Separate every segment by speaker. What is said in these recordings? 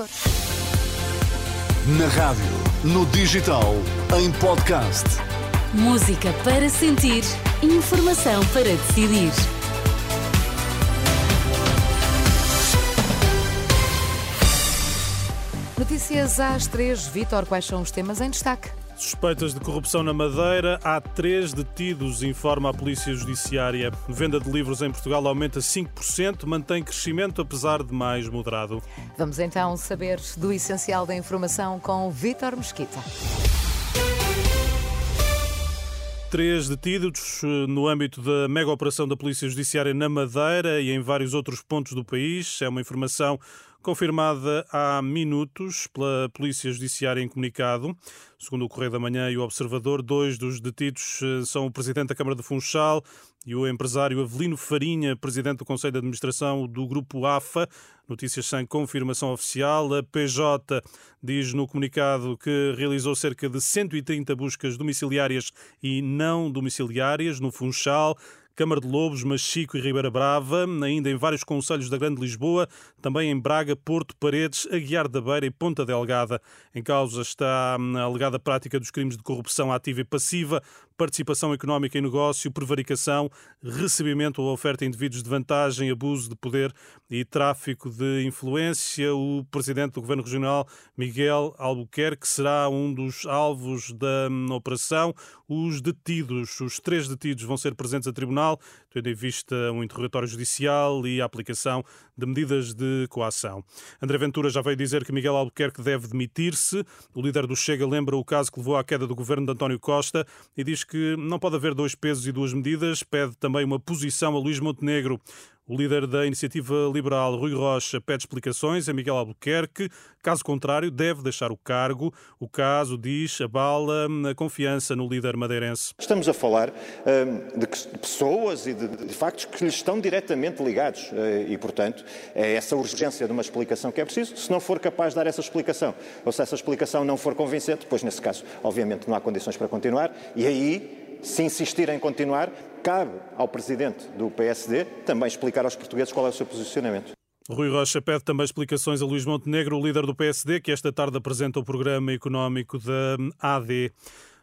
Speaker 1: Açores.
Speaker 2: Na rádio, no digital, em podcast.
Speaker 3: Música para sentir, informação para decidir.
Speaker 1: Notícias às três. Vítor, quais são os temas em destaque?
Speaker 4: Suspeitas de corrupção na Madeira, há três detidos, informa a Polícia Judiciária. Venda de livros em Portugal aumenta 5%, mantém crescimento apesar de mais moderado.
Speaker 1: Vamos então saber do essencial da informação com Vítor Mesquita.
Speaker 4: Três detidos eh, no âmbito da mega operação da Polícia Judiciária na Madeira e em vários outros pontos do país. É uma informação confirmada há minutos pela Polícia Judiciária em comunicado. Segundo o Correio da Manhã e o Observador, dois dos detidos eh, são o Presidente da Câmara de Funchal e o empresário Avelino Farinha, Presidente do Conselho de Administração do Grupo AFA. Notícias sem confirmação oficial. A PJ diz no comunicado que realizou cerca de 130 buscas domiciliárias e não domiciliárias no Funchal. Câmara de Lobos, Machico e Ribeira Brava, ainda em vários conselhos da Grande Lisboa, também em Braga, Porto, Paredes, Aguiar da Beira e Ponta Delgada. Em causa está a alegada prática dos crimes de corrupção ativa e passiva, participação económica em negócio, prevaricação, recebimento ou oferta a indivíduos de vantagem, abuso de poder e tráfico de influência. O presidente do Governo Regional, Miguel Albuquerque, será um dos alvos da operação. Os detidos, os três detidos, vão ser presentes a tribunal, tendo em vista um interrogatório judicial e a aplicação de medidas de coação. André Ventura já veio dizer que Miguel Albuquerque deve demitir-se. O líder do Chega lembra o caso que levou à queda do governo de António Costa e diz que não pode haver dois pesos e duas medidas. Pede também uma posição a Luís Montenegro. O líder da Iniciativa Liberal, Rui Rocha, pede explicações a Miguel Albuquerque. Caso contrário, deve deixar o cargo. O caso, diz, abala a confiança no líder madeirense.
Speaker 5: Estamos a falar hum, de pessoas e de, de, factos que lhes estão diretamente ligados eh, e, portanto, é essa urgência de uma explicação que é preciso. Se não for capaz de dar essa explicação ou se essa explicação não for convincente, depois, nesse caso, obviamente, não há condições para continuar e aí se insistir em continuar, cabe ao presidente do PSD também explicar aos portugueses qual é o seu posicionamento.
Speaker 4: Rui Rocha pede também explicações a Luís Montenegro, o líder do PSD, que esta tarde apresenta o programa económico da AD.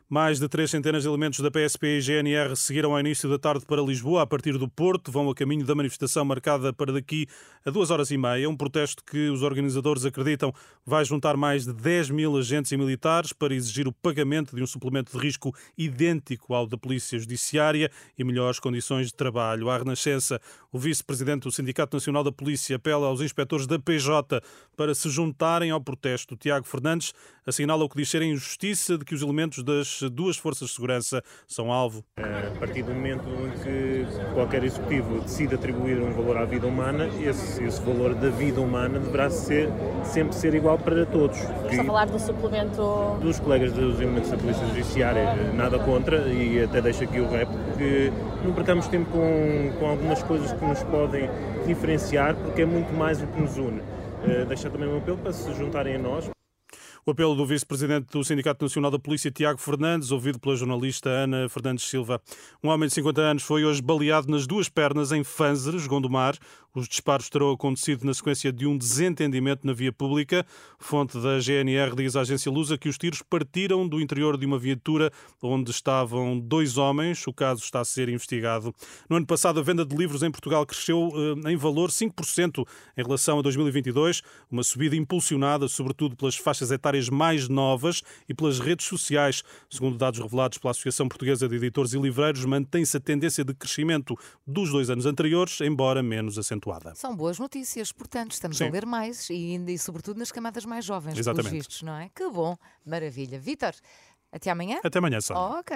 Speaker 4: Mais de três centenas de elementos da PSP e GNR seguiram ao início da tarde para Lisboa, a partir do Porto. Vão a caminho da manifestação marcada para daqui a duas horas e meia. Um protesto que os organizadores acreditam vai juntar mais de 10 mil agentes e militares para exigir o pagamento de um suplemento de risco idêntico ao da Polícia Judiciária e melhores condições de trabalho. À Renascença, o vice-presidente do Sindicato Nacional da Polícia apela aos inspectores da PJ para se juntarem ao protesto. Tiago Fernandes assinala o que diz ser a injustiça de que os elementos das duas forças de segurança são alvo.
Speaker 6: A partir do momento em que qualquer executivo decide atribuir um valor à vida humana, esse, esse valor da vida humana deverá ser, sempre ser igual para todos.
Speaker 7: Estamos a falar do suplemento...
Speaker 6: Dos colegas dos elementos da Polícia Judiciária, nada contra, e até deixo aqui o rep, porque não perdamos tempo com, com algumas coisas que nos podem diferenciar, porque é muito mais o que nos une. Uh, deixar também um apelo para se juntarem a nós.
Speaker 4: O apelo do vice-presidente do Sindicato Nacional da Polícia, Tiago Fernandes, ouvido pela jornalista Ana Fernandes Silva. Um homem de 50 anos foi hoje baleado nas duas pernas em Fanzeres, Gondomar. Os disparos terão acontecido na sequência de um desentendimento na via pública. Fonte da GNR diz à agência Lusa que os tiros partiram do interior de uma viatura onde estavam dois homens. O caso está a ser investigado. No ano passado, a venda de livros em Portugal cresceu eh, em valor 5% em relação a 2022, uma subida impulsionada sobretudo pelas faixas etárias mais novas e pelas redes sociais. Segundo dados revelados pela Associação Portuguesa de Editores e Livreiros, mantém-se a tendência de crescimento dos dois anos anteriores, embora menos acentuada.
Speaker 1: São boas notícias, portanto, estamos Sim. a ler mais e, e sobretudo nas camadas mais jovens,
Speaker 4: Exatamente.
Speaker 1: vistos, não é? Que bom, maravilha. Vítor, até amanhã?
Speaker 4: Até amanhã, só.
Speaker 1: Oh, ok.